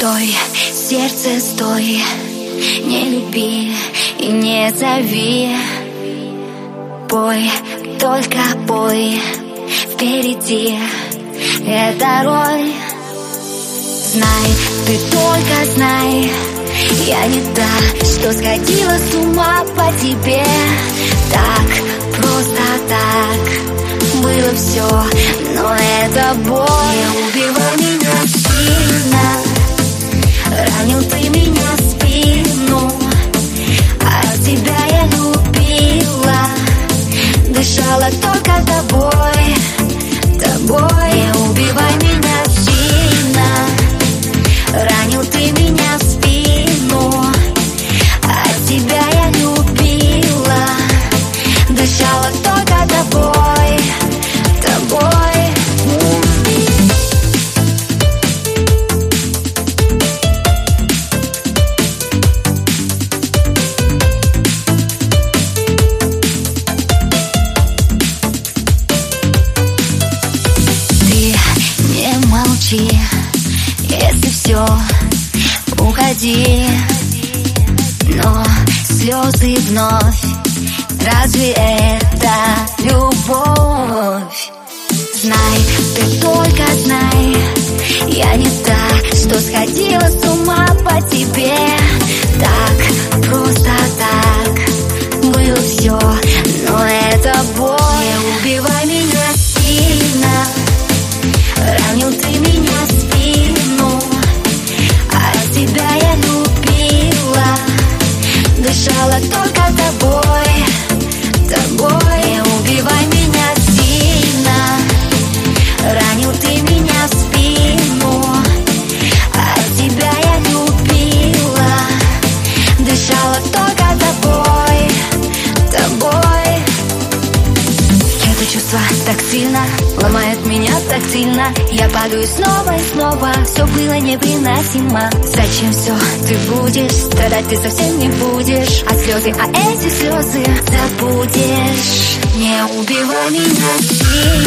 Стой, сердце, стой, не люби и не зови. Пой, только пой, впереди это роль. Знай, ты только знай, я не та, что сходила с ума по тебе. Так, просто так, было все, но это боль. Не убивай меня сильно. Дышала только тобой. Тобой Не убивай меня сильно Ранил ты меня в спину А тебя я любила. Дышала только тобой Тобой молчи, если все, уходи. Но слезы вновь, разве это любовь? Так сильно. Я падаю снова и снова. Все было невыносимо. Зачем все ты будешь? Страдать ты совсем не будешь. А слезы, а эти слезы Забудешь. Не убивай меня